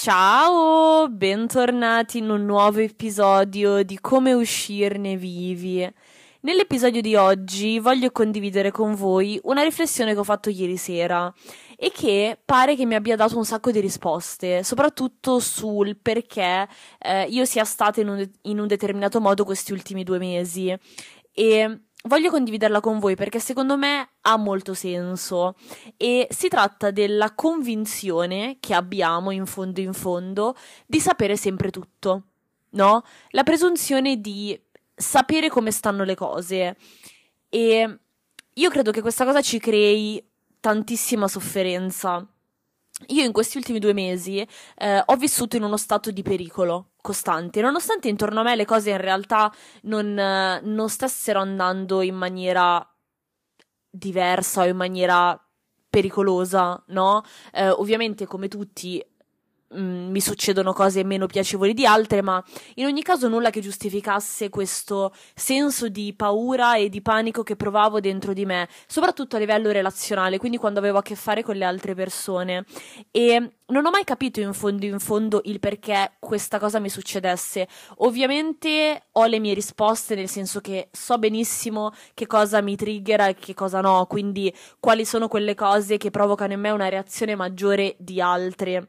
Ciao, bentornati in un nuovo episodio di Come uscirne vivi. Nell'episodio di oggi voglio condividere con voi una riflessione che ho fatto ieri sera e che pare che mi abbia dato un sacco di risposte, soprattutto sul perché eh, io sia stata in un, in un determinato modo questi ultimi due mesi. E voglio condividerla con voi perché secondo me ha molto senso e si tratta della convinzione che abbiamo in fondo in fondo di sapere sempre tutto, no? La presunzione di sapere come stanno le cose e io credo che questa cosa ci crei tantissima sofferenza. Io in questi ultimi due mesi eh, ho vissuto in uno stato di pericolo costante, nonostante intorno a me le cose in realtà non, eh, non stessero andando in maniera diversa o in maniera pericolosa, no? Eh, ovviamente, come tutti, Mm, mi succedono cose meno piacevoli di altre, ma in ogni caso nulla che giustificasse questo senso di paura e di panico che provavo dentro di me, soprattutto a livello relazionale, quindi quando avevo a che fare con le altre persone. E non ho mai capito in fondo in fondo il perché questa cosa mi succedesse. Ovviamente ho le mie risposte, nel senso che so benissimo che cosa mi triggera e che cosa no, quindi quali sono quelle cose che provocano in me una reazione maggiore di altre.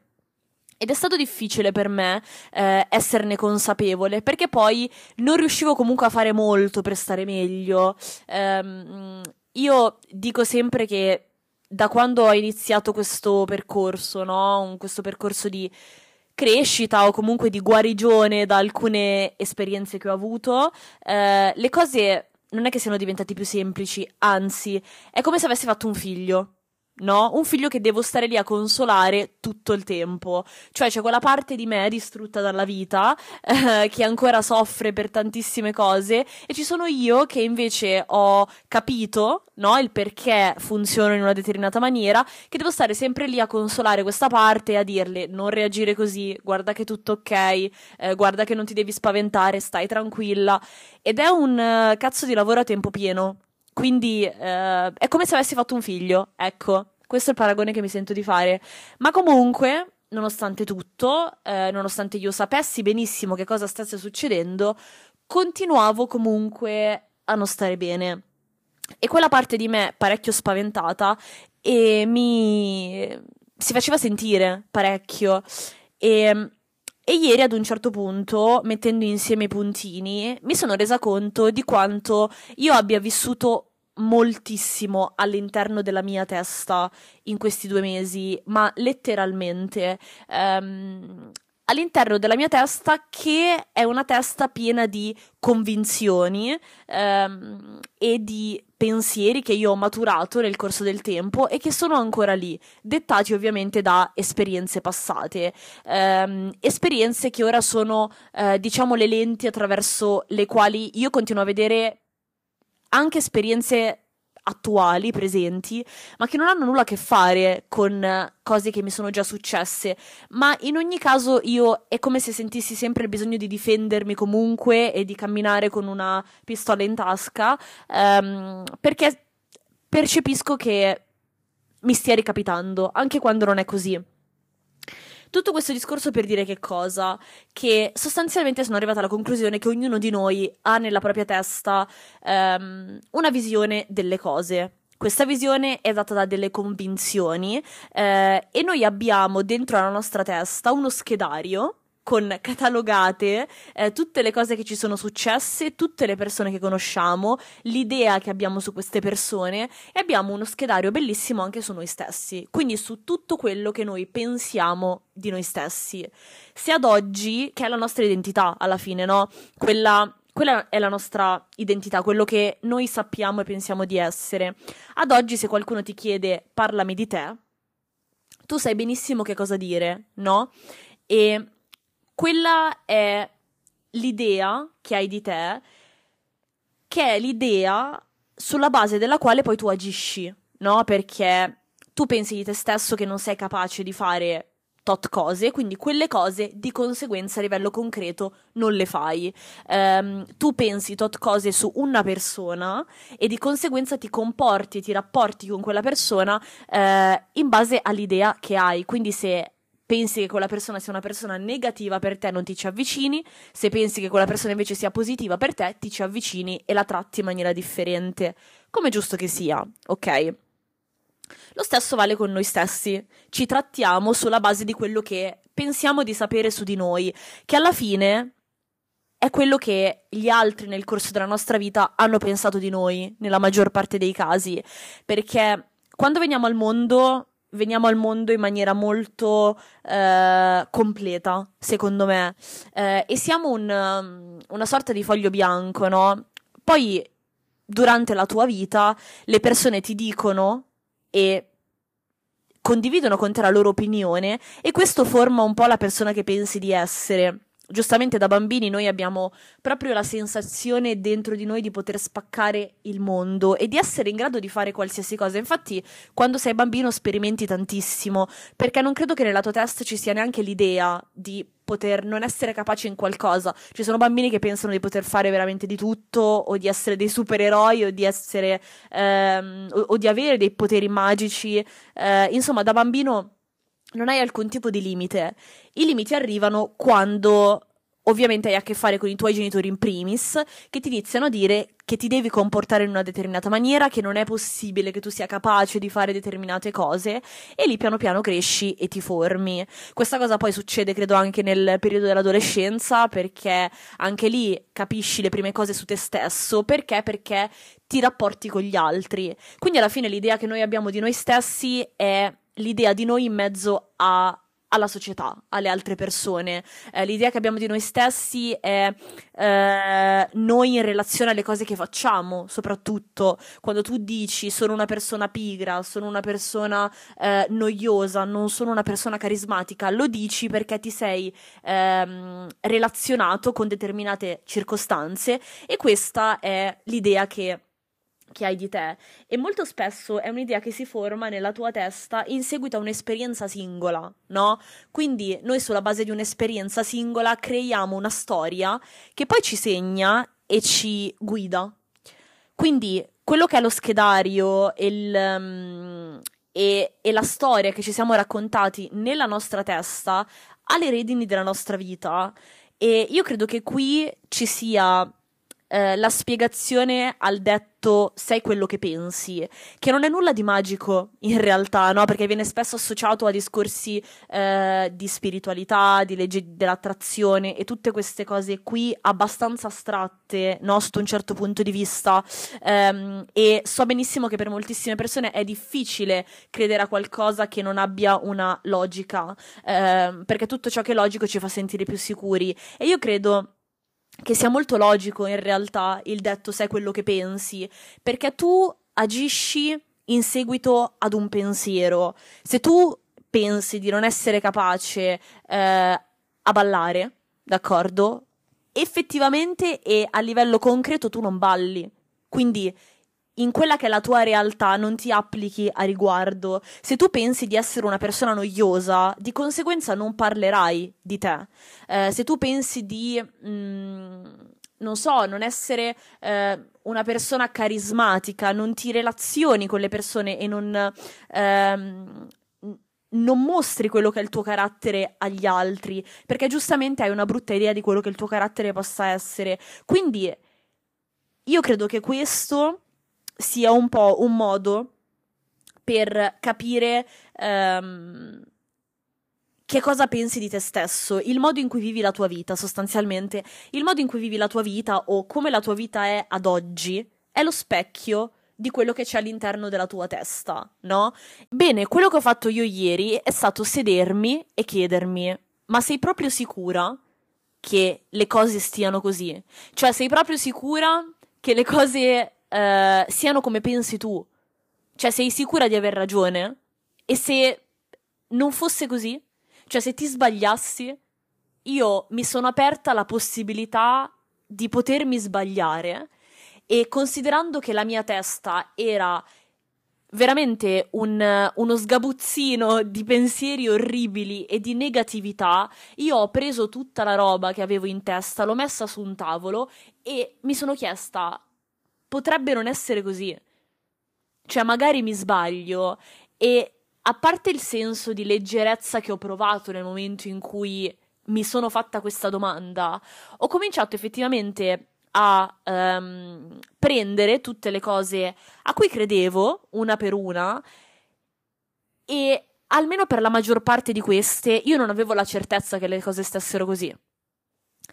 Ed è stato difficile per me eh, esserne consapevole perché poi non riuscivo comunque a fare molto per stare meglio. Um, io dico sempre che da quando ho iniziato questo percorso, no? questo percorso di crescita o comunque di guarigione da alcune esperienze che ho avuto, eh, le cose non è che siano diventate più semplici, anzi, è come se avessi fatto un figlio no? Un figlio che devo stare lì a consolare tutto il tempo. Cioè c'è quella parte di me distrutta dalla vita eh, che ancora soffre per tantissime cose e ci sono io che invece ho capito, no? Il perché funziono in una determinata maniera, che devo stare sempre lì a consolare questa parte e a dirle non reagire così, guarda che tutto ok, eh, guarda che non ti devi spaventare, stai tranquilla. Ed è un uh, cazzo di lavoro a tempo pieno quindi eh, è come se avessi fatto un figlio, ecco. Questo è il paragone che mi sento di fare. Ma comunque, nonostante tutto, eh, nonostante io sapessi benissimo che cosa stesse succedendo, continuavo comunque a non stare bene. E quella parte di me parecchio spaventata e mi si faceva sentire parecchio. E, e ieri ad un certo punto, mettendo insieme i puntini, mi sono resa conto di quanto io abbia vissuto moltissimo all'interno della mia testa in questi due mesi, ma letteralmente. Um, all'interno della mia testa che è una testa piena di convinzioni um, e di pensieri che io ho maturato nel corso del tempo e che sono ancora lì, dettati ovviamente da esperienze passate, um, esperienze che ora sono, uh, diciamo, le lenti attraverso le quali io continuo a vedere anche esperienze attuali, presenti, ma che non hanno nulla a che fare con cose che mi sono già successe. Ma in ogni caso io è come se sentissi sempre il bisogno di difendermi comunque e di camminare con una pistola in tasca, um, perché percepisco che mi stia ricapitando, anche quando non è così. Tutto questo discorso per dire che cosa? Che sostanzialmente sono arrivata alla conclusione che ognuno di noi ha nella propria testa um, una visione delle cose. Questa visione è data da delle convinzioni eh, e noi abbiamo dentro la nostra testa uno schedario con catalogate eh, tutte le cose che ci sono successe, tutte le persone che conosciamo, l'idea che abbiamo su queste persone e abbiamo uno schedario bellissimo anche su noi stessi, quindi su tutto quello che noi pensiamo di noi stessi. Se ad oggi, che è la nostra identità alla fine, no? Quella quella è la nostra identità, quello che noi sappiamo e pensiamo di essere. Ad oggi, se qualcuno ti chiede parlami di te, tu sai benissimo che cosa dire, no? E quella è l'idea che hai di te, che è l'idea sulla base della quale poi tu agisci, no? Perché tu pensi di te stesso che non sei capace di fare tot cose, quindi quelle cose di conseguenza a livello concreto non le fai. Um, tu pensi tot cose su una persona e di conseguenza ti comporti, ti rapporti con quella persona uh, in base all'idea che hai. Quindi se pensi che quella persona sia una persona negativa per te, non ti ci avvicini, se pensi che quella persona invece sia positiva per te, ti ci avvicini e la tratti in maniera differente, come giusto che sia, ok? Lo stesso vale con noi stessi, ci trattiamo sulla base di quello che pensiamo di sapere su di noi, che alla fine è quello che gli altri nel corso della nostra vita hanno pensato di noi, nella maggior parte dei casi, perché quando veniamo al mondo veniamo al mondo in maniera molto eh, completa, secondo me, eh, e siamo un, um, una sorta di foglio bianco, no? Poi durante la tua vita le persone ti dicono e condividono con te la loro opinione e questo forma un po' la persona che pensi di essere giustamente da bambini noi abbiamo proprio la sensazione dentro di noi di poter spaccare il mondo e di essere in grado di fare qualsiasi cosa. Infatti, quando sei bambino sperimenti tantissimo, perché non credo che nella tua testa ci sia neanche l'idea di poter non essere capace in qualcosa. Ci sono bambini che pensano di poter fare veramente di tutto, o di essere dei supereroi, o di essere ehm, o, o, di avere dei poteri magici. Eh, insomma, da bambino non hai alcun tipo di limite. I limiti arrivano quando ovviamente hai a che fare con i tuoi genitori in primis, che ti iniziano a dire che ti devi comportare in una determinata maniera, che non è possibile che tu sia capace di fare determinate cose, e lì piano piano cresci e ti formi. Questa cosa poi succede, credo, anche nel periodo dell'adolescenza, perché anche lì capisci le prime cose su te stesso, perché? Perché ti rapporti con gli altri. Quindi alla fine l'idea che noi abbiamo di noi stessi è l'idea di noi in mezzo a, alla società, alle altre persone. Eh, l'idea che abbiamo di noi stessi è eh, noi in relazione alle cose che facciamo, soprattutto quando tu dici sono una persona pigra, sono una persona eh, noiosa, non sono una persona carismatica, lo dici perché ti sei ehm, relazionato con determinate circostanze e questa è l'idea che che hai di te e molto spesso è un'idea che si forma nella tua testa in seguito a un'esperienza singola, no? Quindi noi sulla base di un'esperienza singola creiamo una storia che poi ci segna e ci guida. Quindi quello che è lo schedario il, um, e, e la storia che ci siamo raccontati nella nostra testa ha le redini della nostra vita e io credo che qui ci sia eh, la spiegazione al detto sei quello che pensi, che non è nulla di magico in realtà, no? Perché viene spesso associato a discorsi eh, di spiritualità, di legge dell'attrazione e tutte queste cose qui abbastanza astratte, no? Sotto un certo punto di vista. Um, e so benissimo che per moltissime persone è difficile credere a qualcosa che non abbia una logica, um, perché tutto ciò che è logico ci fa sentire più sicuri. E io credo che sia molto logico in realtà il detto sei quello che pensi, perché tu agisci in seguito ad un pensiero. Se tu pensi di non essere capace eh, a ballare, d'accordo? Effettivamente e a livello concreto tu non balli. Quindi in quella che è la tua realtà non ti applichi a riguardo. Se tu pensi di essere una persona noiosa, di conseguenza non parlerai di te. Eh, se tu pensi di, mh, mm, non so, non essere eh, una persona carismatica, non ti relazioni con le persone e non, ehm, non mostri quello che è il tuo carattere agli altri, perché giustamente hai una brutta idea di quello che il tuo carattere possa essere. Quindi io credo che questo sia un po' un modo per capire um, che cosa pensi di te stesso, il modo in cui vivi la tua vita, sostanzialmente. Il modo in cui vivi la tua vita o come la tua vita è ad oggi è lo specchio di quello che c'è all'interno della tua testa, no? Bene, quello che ho fatto io ieri è stato sedermi e chiedermi: ma sei proprio sicura che le cose stiano così? Cioè, sei proprio sicura che le cose uh, siano come pensi tu. Cioè, sei sicura di aver ragione? E se non fosse così? Cioè, se ti sbagliassi, io mi sono aperta alla possibilità di potermi sbagliare e considerando che la mia testa era veramente un, uno sgabuzzino di pensieri orribili e di negatività, io ho preso tutta la roba che avevo in testa, l'ho messa su un tavolo e mi sono chiesta potrebbe non essere così. Cioè, magari mi sbaglio e a parte il senso di leggerezza che ho provato nel momento in cui mi sono fatta questa domanda, ho cominciato effettivamente a um, prendere tutte le cose a cui credevo, una per una, e almeno per la maggior parte di queste io non avevo la certezza che le cose stessero così.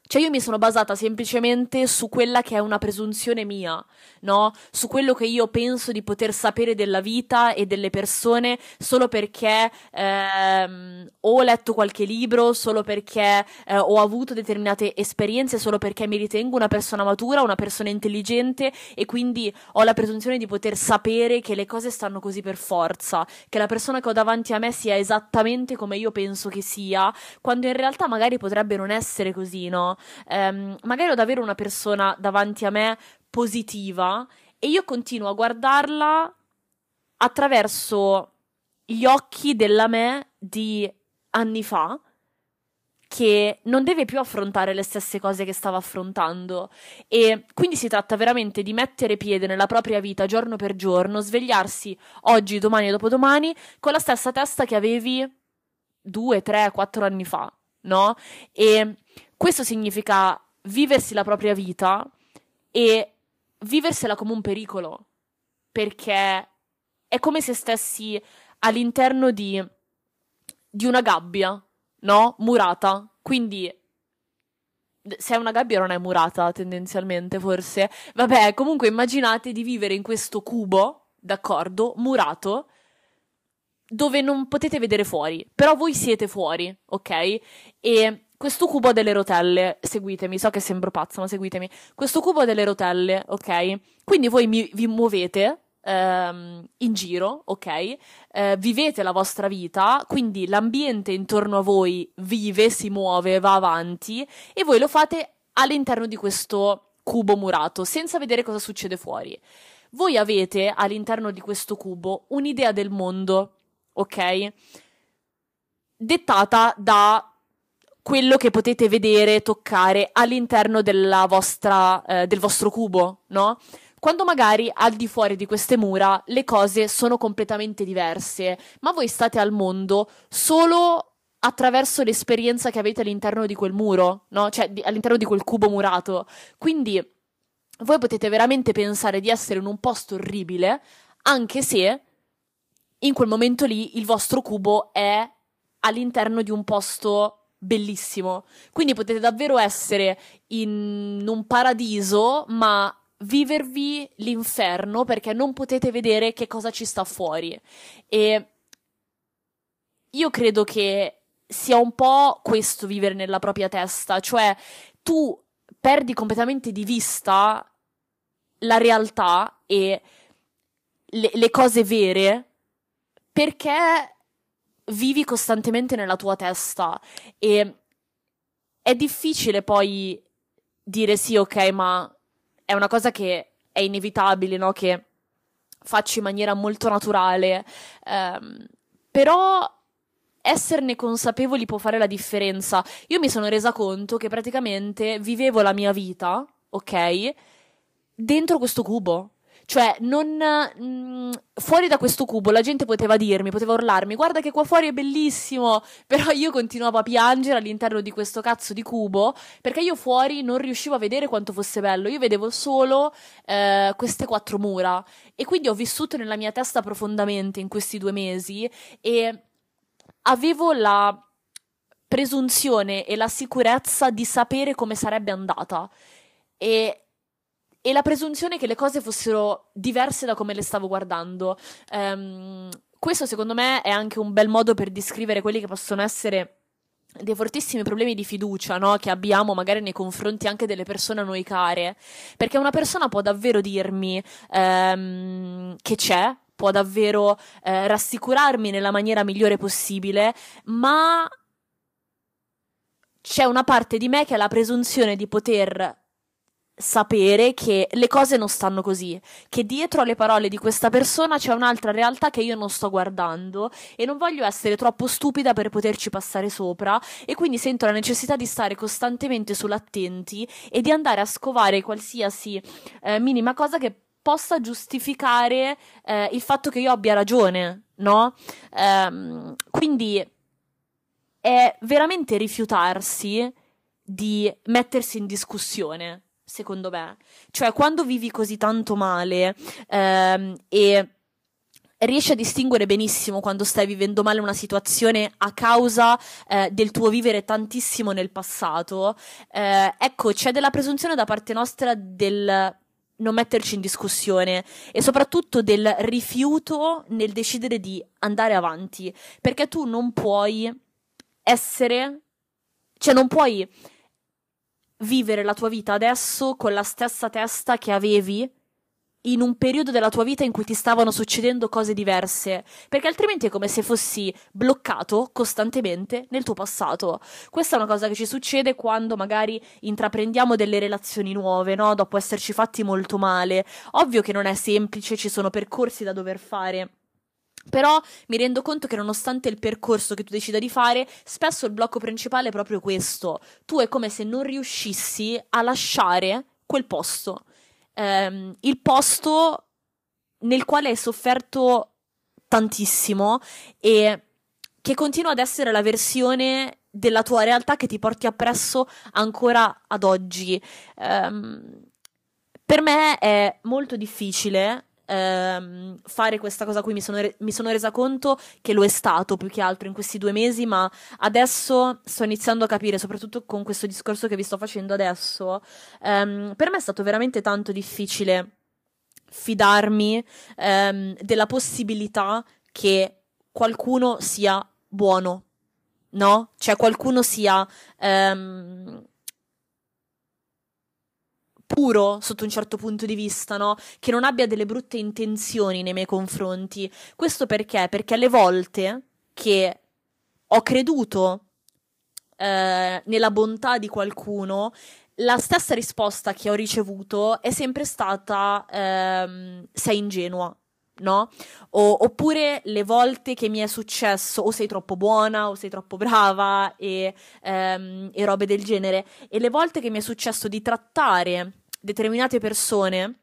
Cioè io mi sono basata semplicemente su quella che è una presunzione mia, no? Su quello che io penso di poter sapere della vita e delle persone solo perché ehm, ho letto qualche libro, solo perché eh, ho avuto determinate esperienze, solo perché mi ritengo una persona matura, una persona intelligente e quindi ho la presunzione di poter sapere che le cose stanno così per forza, che la persona che ho davanti a me sia esattamente come io penso che sia, quando in realtà magari potrebbe non essere così, no? Um, magari ho davvero una persona davanti a me positiva e io continuo a guardarla attraverso gli occhi della me di anni fa che non deve più affrontare le stesse cose che stava affrontando e quindi si tratta veramente di mettere piede nella propria vita giorno per giorno, svegliarsi oggi, domani e dopodomani con la stessa testa che avevi due, tre, quattro anni fa, no? E questo significa viversi la propria vita e viversela come un pericolo, perché è come se stessi all'interno di, di una gabbia, no? Murata. Quindi se è una gabbia non è murata tendenzialmente, forse. Vabbè, comunque immaginate di vivere in questo cubo, d'accordo, murato, dove non potete vedere fuori, però voi siete fuori, ok? E questo cubo delle rotelle, seguitemi, so che sembro pazzo, ma seguitemi. Questo cubo delle rotelle, ok? Quindi voi mi, vi muovete ehm, in giro, ok? Eh, vivete la vostra vita, quindi l'ambiente intorno a voi vive, si muove, va avanti e voi lo fate all'interno di questo cubo murato, senza vedere cosa succede fuori. Voi avete all'interno di questo cubo un'idea del mondo, ok? Dettata da quello che potete vedere, toccare all'interno vostra, eh, del vostro cubo, no? Quando magari al di fuori di queste mura le cose sono completamente diverse, ma voi state al mondo solo attraverso l'esperienza che avete all'interno di quel muro, no? Cioè di, all'interno di quel cubo murato. Quindi voi potete veramente pensare di essere in un posto orribile, anche se in quel momento lì il vostro cubo è all'interno di un posto bellissimo. Quindi potete davvero essere in un paradiso, ma vivervi l'inferno perché non potete vedere che cosa ci sta fuori. E io credo che sia un po' questo vivere nella propria testa, cioè tu perdi completamente di vista la realtà e le, le cose vere perché vivi costantemente nella tua testa e è difficile poi dire sì, ok, ma è una cosa che è inevitabile, no? Che faccio in maniera molto naturale. Um, però esserne consapevoli può fare la differenza. Io mi sono resa conto che praticamente vivevo la mia vita, ok? Dentro questo cubo. Cioè, non. Mh, mm, fuori da questo cubo la gente poteva dirmi, poteva urlarmi: Guarda che qua fuori è bellissimo. Però io continuavo a piangere all'interno di questo cazzo di cubo perché io fuori non riuscivo a vedere quanto fosse bello. Io vedevo solo eh, queste quattro mura. E quindi ho vissuto nella mia testa profondamente in questi due mesi e avevo la presunzione e la sicurezza di sapere come sarebbe andata. E e la presunzione che le cose fossero diverse da come le stavo guardando. Um, questo secondo me è anche un bel modo per descrivere quelli che possono essere dei fortissimi problemi di fiducia no? che abbiamo magari nei confronti anche delle persone a noi care, perché una persona può davvero dirmi um, che c'è, può davvero eh, rassicurarmi nella maniera migliore possibile, ma c'è una parte di me che ha la presunzione di poter sapere che le cose non stanno così, che dietro alle parole di questa persona c'è un'altra realtà che io non sto guardando e non voglio essere troppo stupida per poterci passare sopra e quindi sento la necessità di stare costantemente sull'attenti e di andare a scovare qualsiasi eh, minima cosa che possa giustificare eh, il fatto che io abbia ragione no? Um, quindi è veramente rifiutarsi di mettersi in discussione, secondo me. Cioè, quando vivi così tanto male ehm, e riesci a distinguere benissimo quando stai vivendo male una situazione a causa eh, del tuo vivere tantissimo nel passato, eh, ecco, c'è della presunzione da parte nostra del non metterci in discussione e soprattutto del rifiuto nel decidere di andare avanti, perché tu non puoi essere, cioè non puoi vivere la tua vita adesso con la stessa testa che avevi in un periodo della tua vita in cui ti stavano succedendo cose diverse, perché altrimenti è come se fossi bloccato costantemente nel tuo passato. Questa è una cosa che ci succede quando magari intraprendiamo delle relazioni nuove, no? Dopo esserci fatti molto male. Ovvio che non è semplice, ci sono percorsi da dover fare. Però mi rendo conto che nonostante il percorso che tu decida di fare, spesso il blocco principale è proprio questo. Tu è come se non riuscissi a lasciare quel posto. Um, il posto nel quale hai sofferto tantissimo e che continua ad essere la versione della tua realtà che ti porti appresso ancora ad oggi. Um, per me è molto difficile ehm, fare questa cosa qui mi sono, re- mi sono resa conto che lo è stato più che altro in questi due mesi, ma adesso sto iniziando a capire, soprattutto con questo discorso che vi sto facendo adesso, ehm, per me è stato veramente tanto difficile fidarmi ehm, della possibilità che qualcuno sia buono, no? Cioè qualcuno sia ehm, puro sotto un certo punto di vista, no? Che non abbia delle brutte intenzioni nei miei confronti. Questo perché? Perché alle volte che ho creduto eh, nella bontà di qualcuno, la stessa risposta che ho ricevuto è sempre stata ehm, sei ingenua. No? O, oppure le volte che mi è successo o sei troppo buona o sei troppo brava e, ehm, e robe del genere. E le volte che mi è successo di trattare determinate persone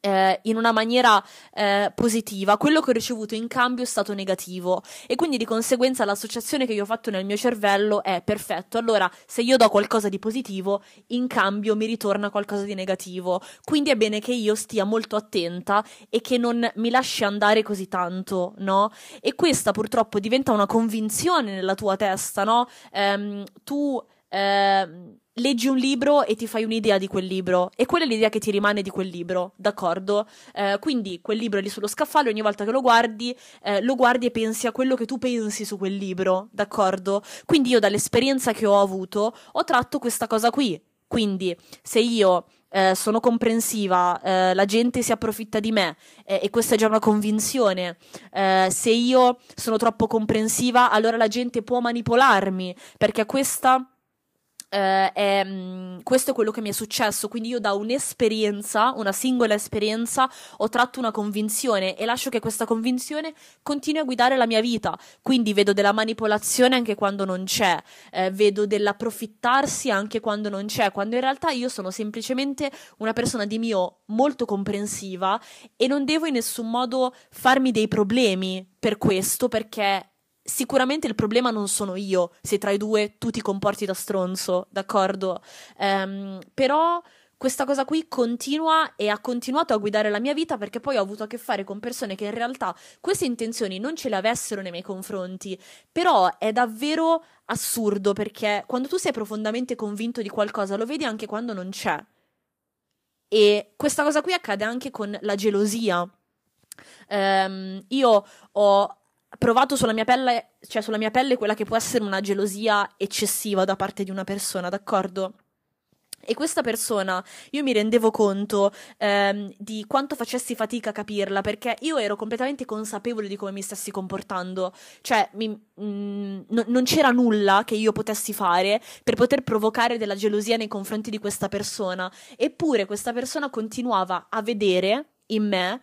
eh, in una maniera eh, positiva, quello che ho ricevuto in cambio è stato negativo e quindi di conseguenza l'associazione che io ho fatto nel mio cervello è perfetto. Allora, se io do qualcosa di positivo, in cambio mi ritorna qualcosa di negativo. Quindi è bene che io stia molto attenta e che non mi lasci andare così tanto, no? E questa purtroppo diventa una convinzione nella tua testa, no? Ehm, tu ehm, leggi un libro e ti fai un'idea di quel libro e quella è l'idea che ti rimane di quel libro, d'accordo? Eh, quindi quel libro è lì sullo scaffale, ogni volta che lo guardi, eh, lo guardi e pensi a quello che tu pensi su quel libro, d'accordo? Quindi io dall'esperienza che ho avuto ho tratto questa cosa qui. Quindi se io eh, sono comprensiva, eh, la gente si approfitta di me eh, e questa è già una convinzione. Eh, se io sono troppo comprensiva, allora la gente può manipolarmi perché questa Uh, è, um, questo è quello che mi è successo, quindi io da un'esperienza, una singola esperienza, ho tratto una convinzione e lascio che questa convinzione continui a guidare la mia vita. Quindi vedo della manipolazione anche quando non c'è, eh, vedo dell'approfittarsi anche quando non c'è, quando in realtà io sono semplicemente una persona di mio molto comprensiva e non devo in nessun modo farmi dei problemi per questo perché sicuramente il problema non sono io se tra i due tu ti comporti da stronzo, d'accordo? Um, però questa cosa qui continua e ha continuato a guidare la mia vita perché poi ho avuto a che fare con persone che in realtà queste intenzioni non ce le avessero nei miei confronti. Però è davvero assurdo perché quando tu sei profondamente convinto di qualcosa lo vedi anche quando non c'è. E questa cosa qui accade anche con la gelosia. Um, io ho provato sulla mia pelle, cioè sulla mia pelle quella che può essere una gelosia eccessiva da parte di una persona, d'accordo? E questa persona, io mi rendevo conto ehm, di quanto facessi fatica a capirla, perché io ero completamente consapevole di come mi stessi comportando, cioè mi, mh, mm, no, non c'era nulla che io potessi fare per poter provocare della gelosia nei confronti di questa persona, eppure questa persona continuava a vedere in me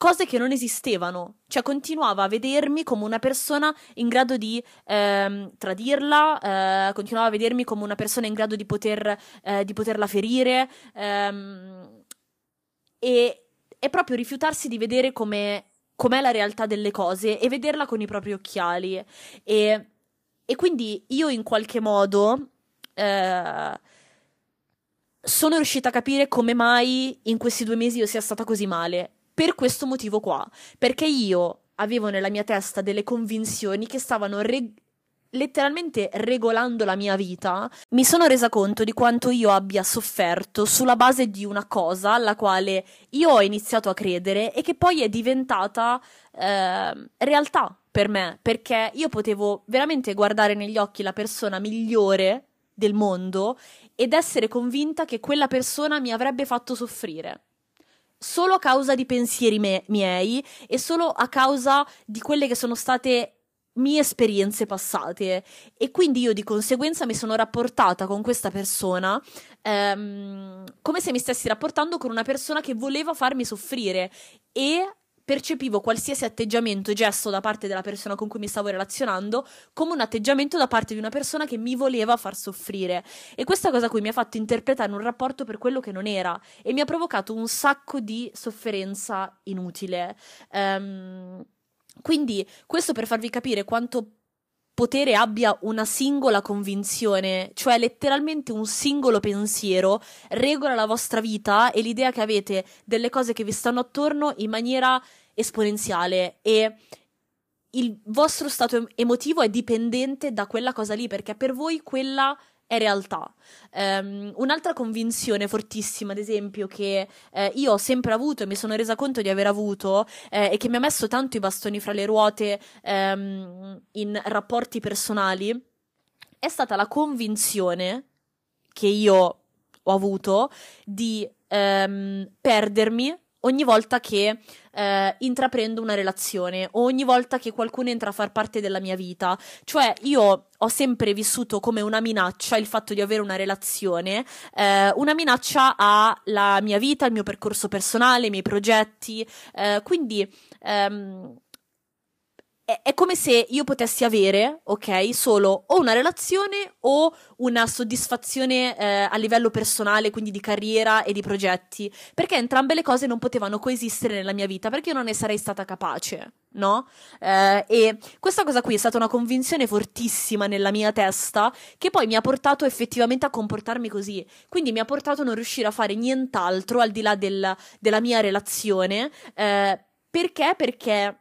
cose che non esistevano, cioè continuava a vedermi come una persona in grado di ehm, tradirla, eh, continuava a vedermi come una persona in grado di, poter, eh, di poterla ferire ehm, e, e proprio rifiutarsi di vedere come com'è la realtà delle cose e vederla con i propri occhiali. E, e quindi io in qualche modo eh, sono riuscita a capire come mai in questi due mesi io sia stata così male. Per questo motivo qua. Perché io avevo nella mia testa delle convinzioni che stavano re- letteralmente regolando la mia vita, mi sono resa conto di quanto io abbia sofferto sulla base di una cosa alla quale io ho iniziato a credere e che poi è diventata eh, realtà per me, perché io potevo veramente guardare negli occhi la persona migliore del mondo ed essere convinta che quella persona mi avrebbe fatto soffrire solo a causa di pensieri me- miei e solo a causa di quelle che sono state mie esperienze passate. E quindi io di conseguenza mi sono rapportata con questa persona ehm, come se mi stessi rapportando con una persona che voleva farmi soffrire. E percepivo qualsiasi atteggiamento e gesto da parte della persona con cui mi stavo relazionando come un atteggiamento da parte di una persona che mi voleva far soffrire. E questa cosa qui mi ha fatto interpretare un rapporto per quello che non era e mi ha provocato un sacco di sofferenza inutile. Um, quindi, questo per farvi capire quanto potere abbia una singola convinzione, cioè letteralmente un singolo pensiero, regola la vostra vita e l'idea che avete delle cose che vi stanno attorno in maniera esponenziale e il vostro stato emotivo è dipendente da quella cosa lì perché per voi quella è realtà. Um, un'altra convinzione fortissima, ad esempio, che eh, io ho sempre avuto e mi sono resa conto di aver avuto eh, e che mi ha messo tanto i bastoni fra le ruote um, in rapporti personali, è stata la convinzione che io ho avuto di um, perdermi ogni volta che eh, intraprendo una relazione o ogni volta che qualcuno entra a far parte della mia vita. Cioè, io ho sempre vissuto come una minaccia il fatto di avere una relazione, eh, una minaccia alla mia vita, al mio percorso personale, ai miei progetti. Eh, quindi. Ehm, è, come se io potessi avere, ok, solo o una relazione o una soddisfazione eh, a livello personale, quindi di carriera e di progetti, perché entrambe le cose non potevano coesistere nella mia vita, perché io non ne sarei stata capace, no? Eh, e questa cosa qui è stata una convinzione fortissima nella mia testa che poi mi ha portato effettivamente a comportarmi così, quindi mi ha portato a non riuscire a fare nient'altro al di là del, della mia relazione, eh, perché? Perché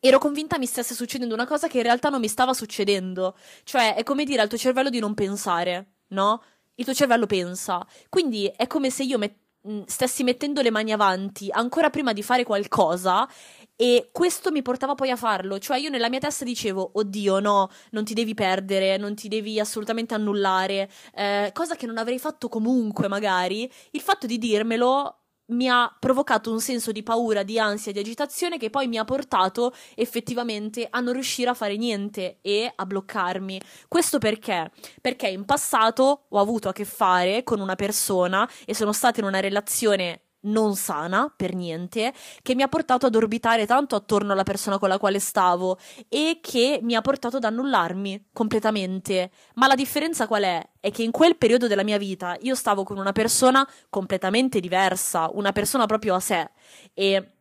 ero convinta mi stesse succedendo una cosa che in realtà non mi stava succedendo. Cioè, è come dire al tuo cervello di non pensare, no? Il tuo cervello pensa. Quindi è come se io met- mm, stessi mettendo le mani avanti ancora prima di fare qualcosa e questo mi portava poi a farlo. Cioè, io nella mia testa dicevo: Oddio, no, non ti devi perdere, non ti devi assolutamente annullare. Eh, cosa che non avrei fatto comunque, magari. Il fatto di dirmelo mi ha provocato un senso di paura, di ansia, di agitazione che poi mi ha portato effettivamente a non riuscire a fare niente e a bloccarmi. Questo perché? Perché in passato ho avuto a che fare con una persona e sono stata in una relazione non sana per niente, che mi ha portato ad orbitare tanto attorno alla persona con la quale stavo e che mi ha portato ad annullarmi completamente. Ma la differenza qual è? È che in quel periodo della mia vita io stavo con una persona completamente diversa, una persona proprio a sé e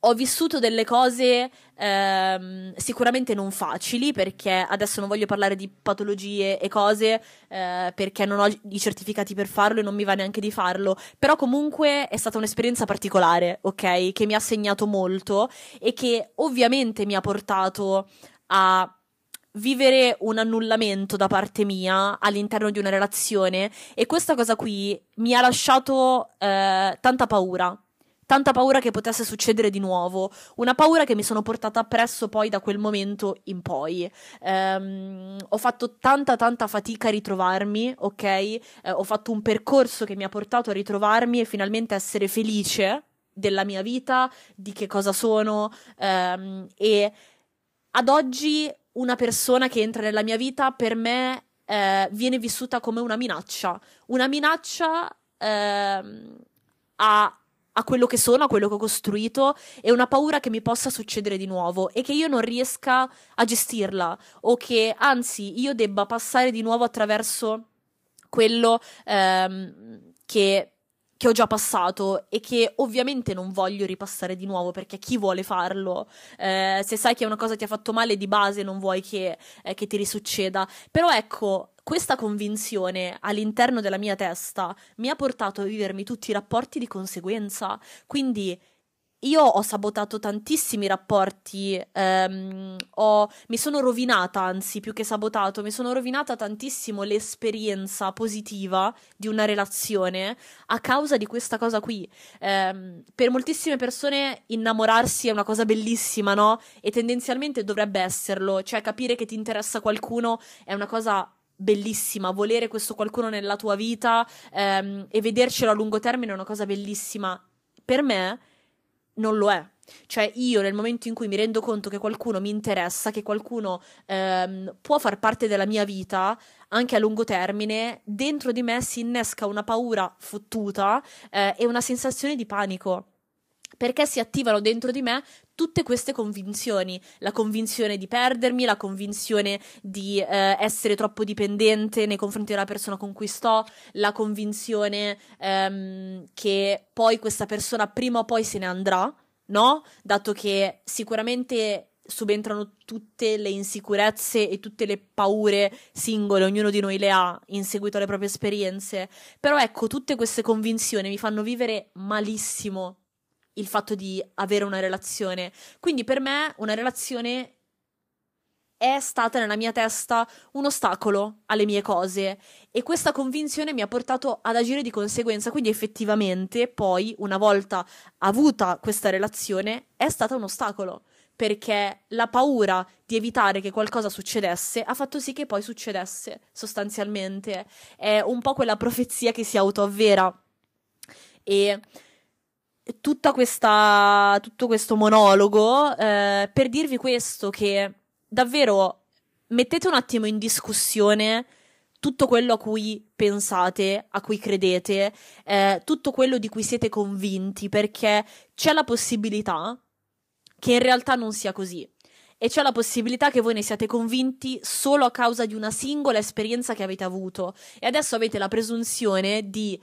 ho vissuto delle cose ehm, sicuramente non facili perché adesso non voglio parlare di patologie e cose eh, perché non ho i certificati per farlo e non mi va neanche di farlo, però comunque è stata un'esperienza particolare, ok? Che mi ha segnato molto e che ovviamente mi ha portato a vivere un annullamento da parte mia all'interno di una relazione e questa cosa qui mi ha lasciato eh, tanta paura tanta paura che potesse succedere di nuovo, una paura che mi sono portata appresso poi da quel momento in poi. Um, ho fatto tanta tanta fatica a ritrovarmi, ok? Eh, ho fatto un percorso che mi ha portato a ritrovarmi e finalmente essere felice della mia vita, di che cosa sono um, e ad oggi una persona che entra nella mia vita per me eh, viene vissuta come una minaccia, una minaccia eh, a a quello che sono, a quello che ho costruito e una paura che mi possa succedere di nuovo e che io non riesca a gestirla o che anzi io debba passare di nuovo attraverso quello ehm, che che ho già passato e che ovviamente non voglio ripassare di nuovo perché chi vuole farlo? Eh, se sai che una cosa ti ha fatto male di base non vuoi che, eh, che ti risucceda. Però ecco, questa convinzione all'interno della mia testa mi ha portato a vivermi tutti i rapporti di conseguenza. Quindi io ho sabotato tantissimi rapporti, ehm, ho, mi sono rovinata, anzi, più che sabotato, mi sono rovinata tantissimo l'esperienza positiva di una relazione a causa di questa cosa qui. Eh, per moltissime persone innamorarsi è una cosa bellissima, no? E tendenzialmente dovrebbe esserlo, cioè capire che ti interessa qualcuno è una cosa bellissima, volere questo qualcuno nella tua vita ehm, e vedercelo a lungo termine è una cosa bellissima. Per me non lo è. Cioè, io nel momento in cui mi rendo conto che qualcuno mi interessa, che qualcuno ehm, può far parte della mia vita, anche a lungo termine, dentro di me si innesca una paura fottuta eh, e una sensazione di panico. Perché si attivano dentro di me tutte queste convinzioni, la convinzione di perdermi, la convinzione di eh, essere troppo dipendente nei confronti della persona con cui sto, la convinzione ehm, che poi questa persona prima o poi se ne andrà, no? Dato che sicuramente subentrano tutte le insicurezze e tutte le paure singole, ognuno di noi le ha in seguito alle proprie esperienze. Però ecco, tutte queste convinzioni mi fanno vivere malissimo il fatto di avere una relazione. Quindi per me una relazione è stata nella mia testa un ostacolo alle mie cose e questa convinzione mi ha portato ad agire di conseguenza. Quindi effettivamente poi, una volta avuta questa relazione, è stata un ostacolo perché la paura di evitare che qualcosa succedesse ha fatto sì che poi succedesse, sostanzialmente. È un po' quella profezia che si autoavvera. E questa, tutto questo monologo eh, per dirvi questo, che davvero mettete un attimo in discussione tutto quello a cui pensate, a cui credete, eh, tutto quello di cui siete convinti, perché c'è la possibilità che in realtà non sia così. E c'è la possibilità che voi ne siate convinti solo a causa di una singola esperienza che avete avuto. E adesso avete la presunzione di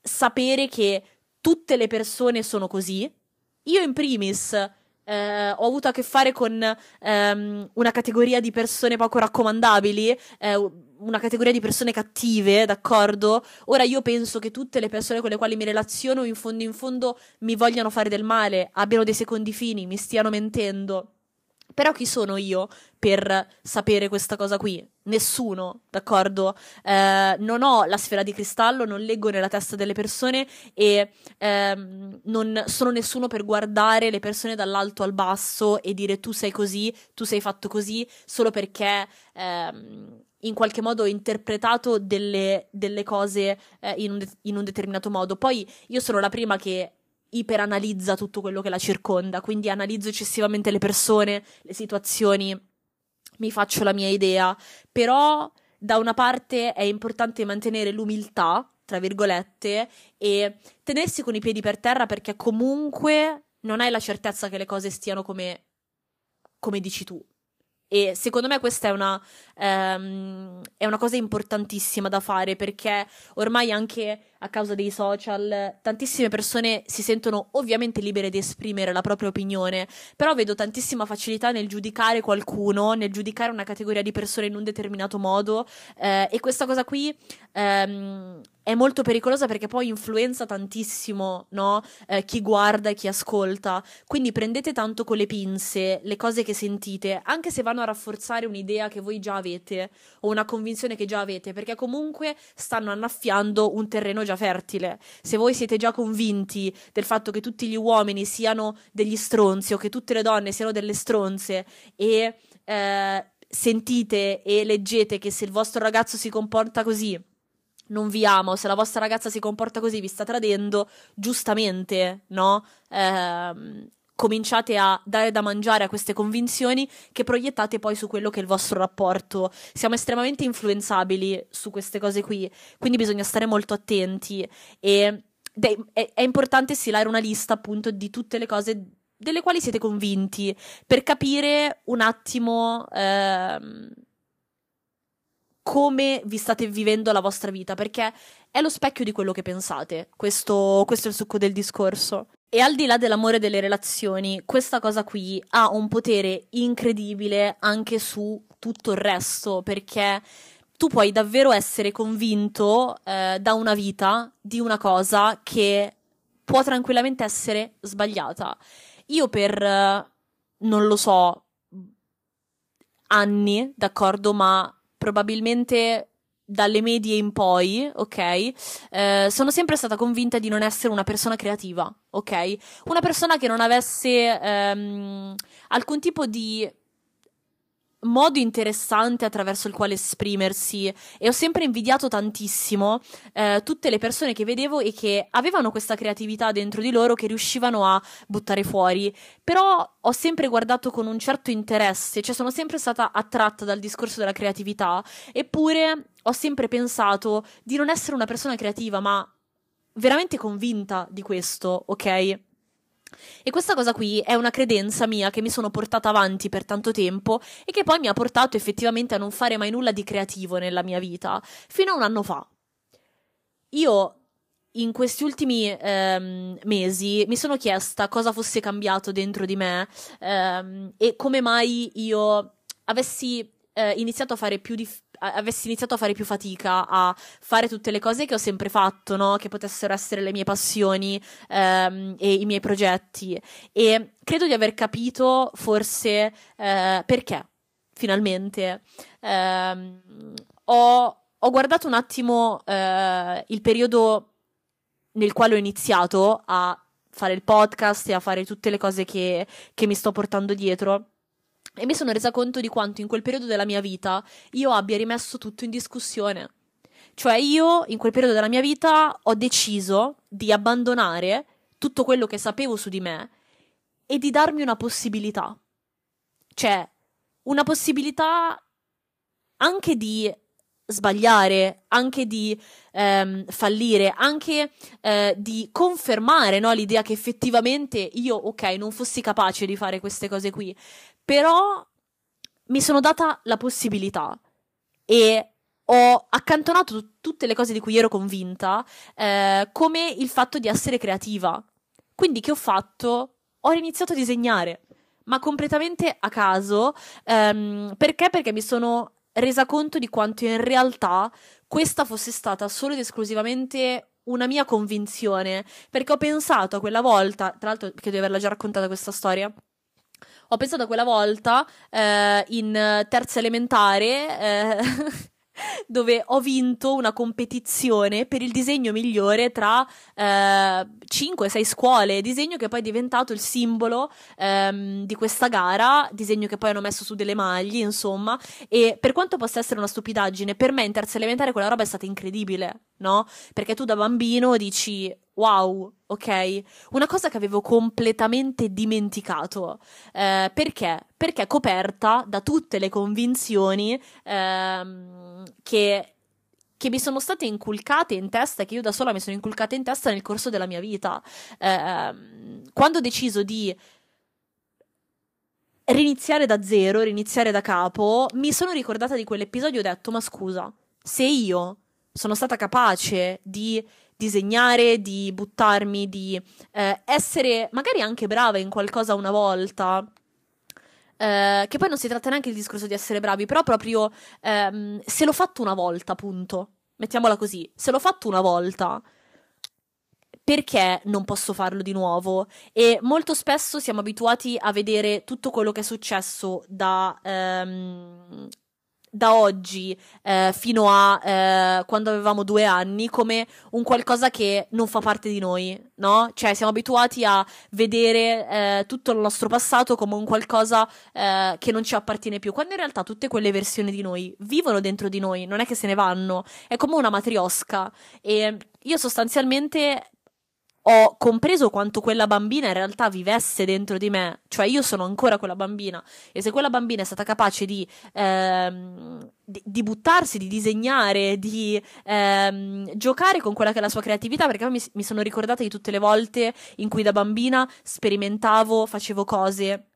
sapere che tutte le persone sono così. Io in primis eh, ho avuto a che fare con ehm, una categoria di persone poco raccomandabili, eh, una categoria di persone cattive, d'accordo? Ora io penso che tutte le persone con le quali mi relaziono in fondo in fondo mi vogliano fare del male, abbiano dei secondi fini, mi stiano mentendo. Però chi sono io per sapere questa cosa qui? Nessuno, d'accordo? Eh, non ho la sfera di cristallo, non leggo nella testa delle persone e ehm, non sono nessuno per guardare le persone dall'alto al basso e dire tu sei così, tu sei fatto così, solo perché ehm, in qualche modo ho interpretato delle, delle cose eh, in, un de- in un determinato modo. Poi io sono la prima che iperanalizza tutto quello che la circonda, quindi analizzo eccessivamente le persone, le situazioni, mi faccio la mia idea, però da una parte è importante mantenere l'umiltà, tra virgolette, e tenersi con i piedi per terra perché comunque non hai la certezza che le cose stiano come, come dici tu. E secondo me questa è una, um, è una cosa importantissima da fare perché ormai anche a causa dei social, tantissime persone si sentono ovviamente libere di esprimere la propria opinione, però vedo tantissima facilità nel giudicare qualcuno, nel giudicare una categoria di persone in un determinato modo eh, e questa cosa qui ehm, è molto pericolosa perché poi influenza tantissimo no? eh, chi guarda e chi ascolta. Quindi prendete tanto con le pinze le cose che sentite, anche se vanno a rafforzare un'idea che voi già avete o una convinzione che già avete, perché comunque stanno annaffiando un terreno già già fertile, se voi siete già convinti del fatto che tutti gli uomini siano degli stronzi o che tutte le donne siano delle stronze e eh, sentite e leggete che se il vostro ragazzo si comporta così non vi amo, se la vostra ragazza si comporta così vi sta tradendo, giustamente, no? Eh, cominciate a dare da mangiare a queste convinzioni che proiettate poi su quello che è il vostro rapporto. Siamo estremamente influenzabili su queste cose qui, quindi bisogna stare molto attenti e è, è importante stilare una lista appunto di tutte le cose delle quali siete convinti per capire un attimo ehm, come vi state vivendo la vostra vita, perché è lo specchio di quello che pensate. Questo, questo è il succo del discorso. E al di là dell'amore delle relazioni, questa cosa qui ha un potere incredibile anche su tutto il resto, perché tu puoi davvero essere convinto eh, da una vita di una cosa che può tranquillamente essere sbagliata. Io per, eh, non lo so, anni, d'accordo, ma probabilmente dalle medie in poi, ok? Eh, sono sempre stata convinta di non essere una persona creativa, ok? Una persona che non avesse ehm, alcun tipo di modo interessante attraverso il quale esprimersi. E ho sempre invidiato tantissimo eh, tutte le persone che vedevo e che avevano questa creatività dentro di loro che riuscivano a buttare fuori. Però ho sempre guardato con un certo interesse cioè sono sempre stata attratta dal discorso della creatività eppure ho sempre pensato di non essere una persona creativa ma veramente convinta di questo ok e questa cosa qui è una credenza mia che mi sono portata avanti per tanto tempo e che poi mi ha portato effettivamente a non fare mai nulla di creativo nella mia vita, fino a un anno fa. Io in questi ultimi ehm, mesi mi sono chiesta cosa fosse cambiato dentro di me ehm, e come mai io avessi eh, iniziato a fare più di avessi iniziato a fare più fatica a fare tutte le cose che ho sempre fatto, no? Che potessero essere le mie passioni ehm, e i miei progetti. E credo di aver capito forse eh, perché, finalmente. Eh, ho, ho, guardato un attimo eh, il periodo nel quale ho iniziato a fare il podcast e a fare tutte le cose che, che mi sto portando dietro e mi sono resa conto di quanto in quel periodo della mia vita io abbia rimesso tutto in discussione. Cioè io in quel periodo della mia vita ho deciso di abbandonare tutto quello che sapevo su di me e di darmi una possibilità. Cioè, una possibilità anche di sbagliare, anche di ehm, fallire, anche eh, di confermare no, l'idea che effettivamente io, ok, non fossi capace di fare queste cose qui, però mi sono data la possibilità e ho accantonato tutte le cose di cui ero convinta, eh, come il fatto di essere creativa. Quindi che ho fatto? Ho iniziato a disegnare, ma completamente a caso. Ehm, perché? Perché mi sono resa conto di quanto in realtà questa fosse stata solo ed esclusivamente una mia convinzione. Perché ho pensato a quella volta, tra l'altro, credo di averla già raccontata questa storia ho pensato quella volta eh, in terza elementare eh, dove ho vinto una competizione per il disegno migliore tra eh, 5-6 scuole, disegno che poi è diventato il simbolo ehm, di questa gara, disegno che poi hanno messo su delle maglie, insomma, e per quanto possa essere una stupidaggine, per me in terza elementare quella roba è stata incredibile, no? Perché tu da bambino dici Wow, ok? Una cosa che avevo completamente dimenticato. Eh, perché? Perché è coperta da tutte le convinzioni ehm, che, che, mi sono state inculcate in testa, che io da sola mi sono inculcata in testa nel corso della mia vita. Eh, quando ho deciso di riniziare da zero, riniziare da capo, mi sono ricordata di quell'episodio e ho detto, ma scusa, se io sono stata capace di disegnare, di buttarmi, di eh, essere magari anche brava in qualcosa una volta. Eh, che poi non si tratta neanche del discorso di essere bravi, però proprio ehm, se l'ho fatto una volta, appunto. Mettiamola così, se l'ho fatto una volta, perché non posso farlo di nuovo? E molto spesso siamo abituati a vedere tutto quello che è successo da ehm, da oggi eh, fino a eh, quando avevamo due anni come un qualcosa che non fa parte di noi, no? Cioè siamo abituati a vedere eh, tutto il nostro passato come un qualcosa eh, che non ci appartiene più, quando in realtà tutte quelle versioni di noi vivono dentro di noi, non è che se ne vanno, è come una matriosca e io sostanzialmente ho compreso quanto quella bambina in realtà vivesse dentro di me, cioè io sono ancora quella bambina e se quella bambina è stata capace di, ehm, di, di buttarsi, di disegnare, di ehm, giocare con quella che è la sua creatività, perché mi, mi sono ricordata di tutte le volte in cui da bambina sperimentavo, facevo cose.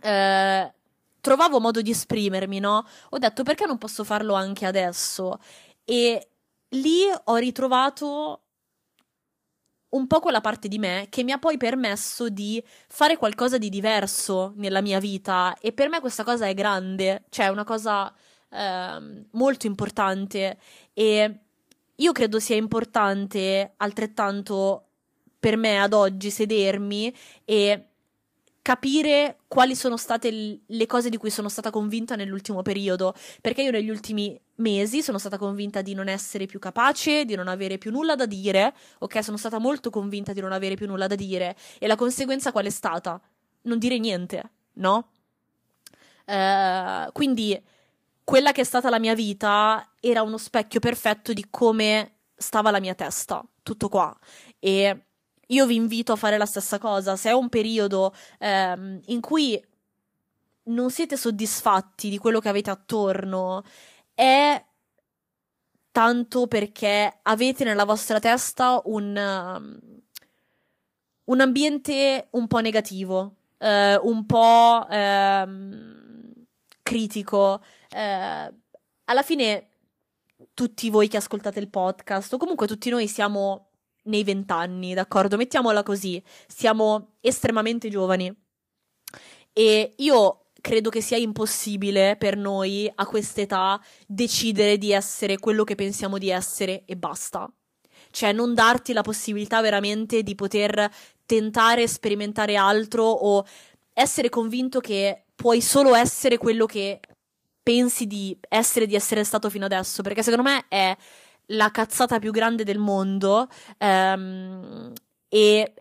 Eh, trovavo modo di esprimermi, no? Ho detto perché non posso farlo anche adesso? E lì ho ritrovato un po' quella parte di me che mi ha poi permesso di fare qualcosa di diverso nella mia vita. E per me questa cosa è grande, cioè è una cosa eh, molto importante. E io credo sia importante altrettanto per me ad oggi sedermi e capire quali sono state le cose di cui sono stata convinta nell'ultimo periodo, perché io negli ultimi mesi sono stata convinta di non essere più capace, di non avere più nulla da dire, ok, sono stata molto convinta di non avere più nulla da dire e la conseguenza qual è stata? Non dire niente, no? Uh, quindi quella che è stata la mia vita era uno specchio perfetto di come stava la mia testa, tutto qua. E io vi invito a fare la stessa cosa. Se è un periodo ehm, in cui non siete soddisfatti di quello che avete attorno, è tanto perché avete nella vostra testa un, um, un ambiente un po' negativo, eh, un po' ehm, critico. Eh, alla fine, tutti voi che ascoltate il podcast, o comunque tutti noi siamo nei vent'anni, d'accordo? Mettiamola così, siamo estremamente giovani. E io credo che sia impossibile per noi a quest'età decidere di essere quello che pensiamo di essere e basta. Cioè, non darti la possibilità veramente di poter tentare, sperimentare altro o essere convinto che puoi solo essere quello che pensi di essere, di essere stato fino adesso. Perché secondo me è la cazzata più grande del mondo ehm, e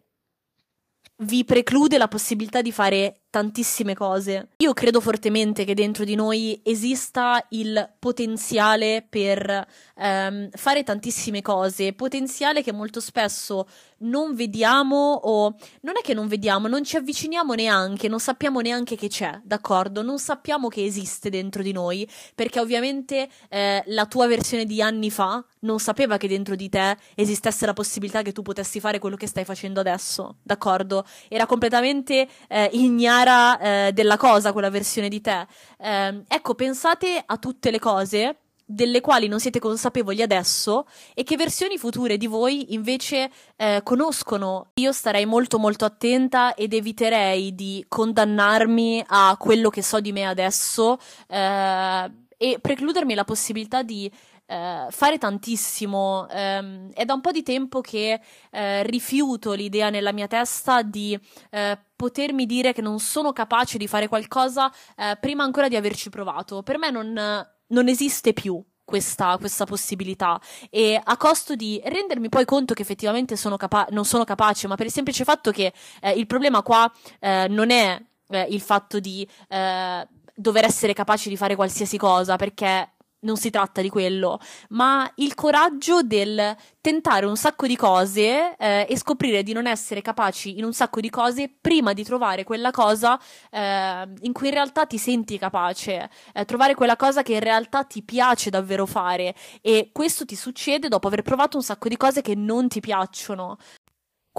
vi preclude la possibilità di fare tantissime cose. Io credo fortemente che dentro di noi esista il potenziale per ehm, fare tantissime cose, potenziale che molto spesso non vediamo o non è che non vediamo, non ci avviciniamo neanche, non sappiamo neanche che c'è, d'accordo? Non sappiamo che esiste dentro di noi, perché ovviamente eh, la tua versione di anni fa non sapeva che dentro di te esistesse la possibilità che tu potessi fare quello che stai facendo adesso, d'accordo? Era completamente eh, ignara eh, della cosa quella versione di te. Eh, ecco, pensate a tutte le cose delle quali non siete consapevoli adesso e che versioni future di voi invece eh, conoscono. Io starei molto molto attenta ed eviterei di condannarmi a quello che so di me adesso eh, e precludermi la possibilità di eh, fare tantissimo. Eh, è da un po' di tempo che eh, rifiuto l'idea nella mia testa di eh, potermi dire che non sono capace di fare qualcosa eh, prima ancora di averci provato. Per me non non esiste più questa, questa, possibilità e a costo di rendermi poi conto che effettivamente sono capa- non sono capace, ma per il semplice fatto che eh, il problema qua eh, non è eh, il fatto di eh, dover essere capaci di fare qualsiasi cosa, perché non si tratta di quello, ma il coraggio del tentare un sacco di cose eh, e scoprire di non essere capaci in un sacco di cose prima di trovare quella cosa eh, in cui in realtà ti senti capace, eh, trovare quella cosa che in realtà ti piace davvero fare e questo ti succede dopo aver provato un sacco di cose che non ti piacciono.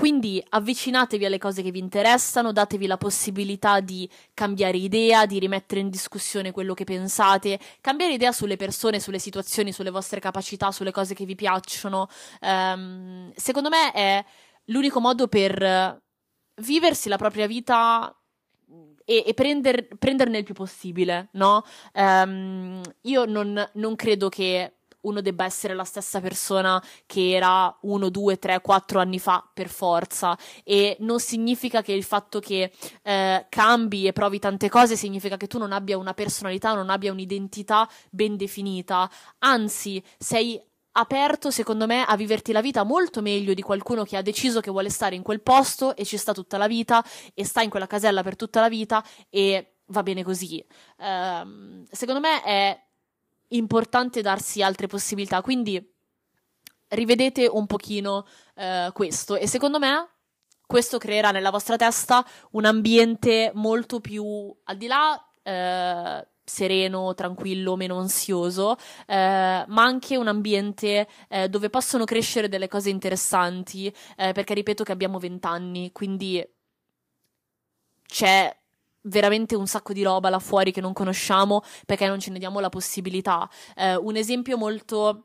Quindi avvicinatevi alle cose che vi interessano, datevi la possibilità di cambiare idea, di rimettere in discussione quello che pensate, cambiare idea sulle persone, sulle situazioni, sulle vostre capacità, sulle cose che vi piacciono. Um, secondo me è l'unico modo per viversi la propria vita e, e prender, prenderne il più possibile, no? Um, io non, non credo che uno debba essere la stessa persona che era uno, due, tre, quattro anni fa per forza e non significa che il fatto che eh, cambi e provi tante cose significa che tu non abbia una personalità, non abbia un'identità ben definita, anzi sei aperto, secondo me, a viverti la vita molto meglio di qualcuno che ha deciso che vuole stare in quel posto e ci sta tutta la vita e sta in quella casella per tutta la vita e va bene così. Um, secondo me è importante darsi altre possibilità, quindi rivedete un pochino eh, questo. E secondo me questo creerà nella vostra testa un ambiente molto più al di là eh, sereno, tranquillo, meno ansioso, eh, ma anche un ambiente eh, dove possono crescere delle cose interessanti, eh, perché ripeto che abbiamo vent'anni, quindi c'è veramente un sacco di roba là fuori che non conosciamo perché non ce ne diamo la possibilità. Eh, un esempio molto...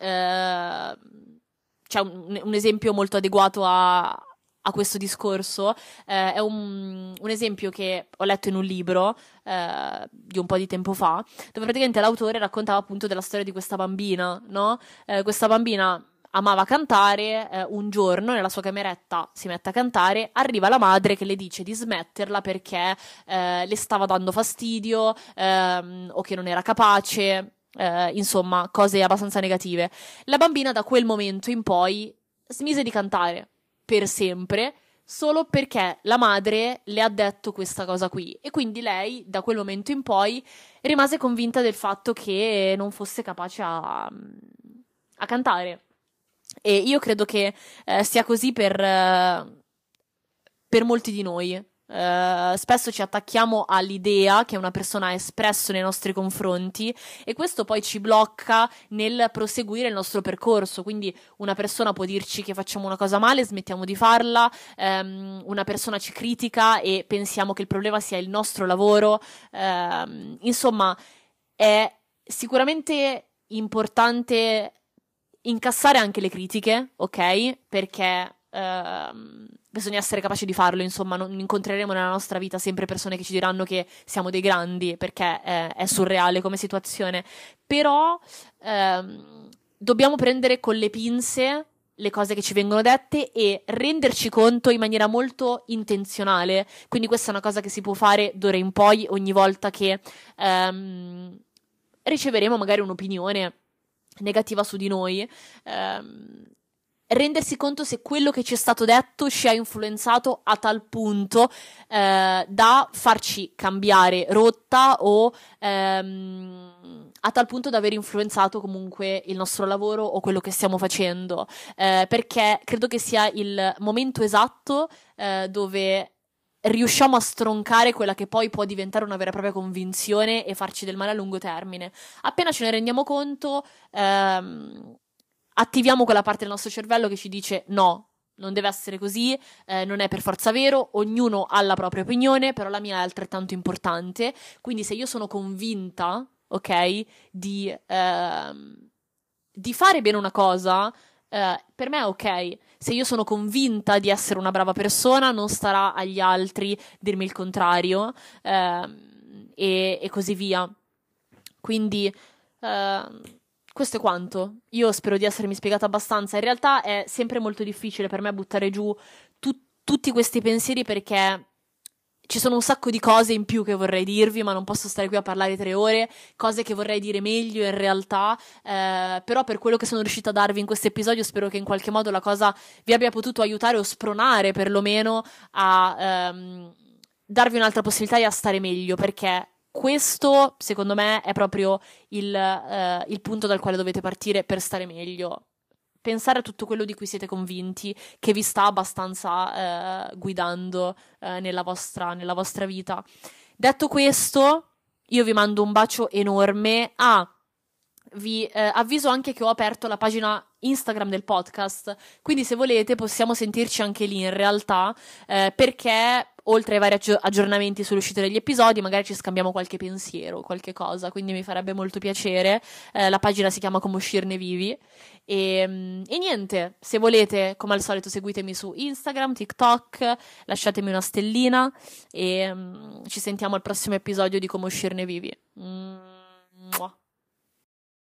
Eh, cioè un, un, esempio molto adeguato a, a questo discorso eh, è un, un, esempio che ho letto in un libro eh, di un po' di tempo fa, dove praticamente l'autore raccontava appunto della storia di questa bambina, no? Eh, questa bambina amava cantare, eh, un giorno nella sua cameretta si mette a cantare, arriva la madre che le dice di smetterla perché eh, le stava dando fastidio ehm, o che non era capace, eh, insomma, cose abbastanza negative. La bambina da quel momento in poi smise di cantare per sempre solo perché la madre le ha detto questa cosa qui e quindi lei da quel momento in poi rimase convinta del fatto che non fosse capace a, a cantare. E io credo che eh, sia così per, uh, per molti di noi. Uh, spesso ci attacchiamo all'idea che una persona ha espresso nei nostri confronti e questo poi ci blocca nel proseguire il nostro percorso. Quindi una persona può dirci che facciamo una cosa male, smettiamo di farla, um, una persona ci critica e pensiamo che il problema sia il nostro lavoro. Uh, insomma, è sicuramente importante incassare anche le critiche, ok? Perché uh, bisogna essere capaci di farlo, insomma, non incontreremo nella nostra vita sempre persone che ci diranno che siamo dei grandi, perché è, è surreale come situazione. Però uh, dobbiamo prendere con le pinze le cose che ci vengono dette e renderci conto in maniera molto intenzionale. Quindi questa è una cosa che si può fare d'ora in poi ogni volta che um, riceveremo magari un'opinione negativa su di noi, ehm, rendersi conto se quello che ci è stato detto ci ha influenzato a tal punto eh, da farci cambiare rotta o ehm, a tal punto da aver influenzato comunque il nostro lavoro o quello che stiamo facendo, eh, perché credo che sia il momento esatto eh, dove riusciamo a stroncare quella che poi può diventare una vera e propria convinzione e farci del male a lungo termine. Appena ce ne rendiamo conto, ehm, attiviamo quella parte del nostro cervello che ci dice no. Non deve essere così, eh, non è per forza vero, ognuno ha la propria opinione, però la mia è altrettanto importante. Quindi se io sono convinta, ok, di, ehm, di fare bene una cosa, eh, per me è ok. Se io sono convinta di essere una brava persona, non starà agli altri dirmi il contrario eh, e, e, così via. Quindi eh, questo è quanto. Io spero di essermi spiegata abbastanza. In realtà è sempre molto difficile per me buttare giù tu- tutti questi pensieri perché ci sono un sacco di cose in più che vorrei dirvi, ma non posso stare qui a parlare tre ore, cose che vorrei dire meglio in realtà, eh, però per quello che sono riuscita a darvi in questo episodio spero che in qualche modo la cosa vi abbia potuto aiutare o spronare perlomeno a ehm, darvi un'altra possibilità e a stare meglio, perché questo secondo me è proprio il, eh, il punto dal quale dovete partire per stare meglio pensare a tutto quello di cui siete convinti, che vi sta abbastanza eh, guidando eh, nella, vostra, nella vostra vita. Detto questo, io vi mando un bacio enorme. Ah, vi eh, avviso anche che ho aperto la pagina Instagram del podcast, quindi se volete possiamo sentirci anche lì in realtà, eh, perché oltre ai vari aggiornamenti sull'uscita degli episodi, magari ci scambiamo qualche pensiero, qualche cosa, quindi mi farebbe molto piacere. Eh, la pagina si chiama Come uscirne vivi. E, mm, e, niente, se volete, come al solito, seguitemi su Instagram, TikTok, lasciatemi una stellina e um, ci sentiamo al prossimo episodio di Come uscirne vivi. Mm,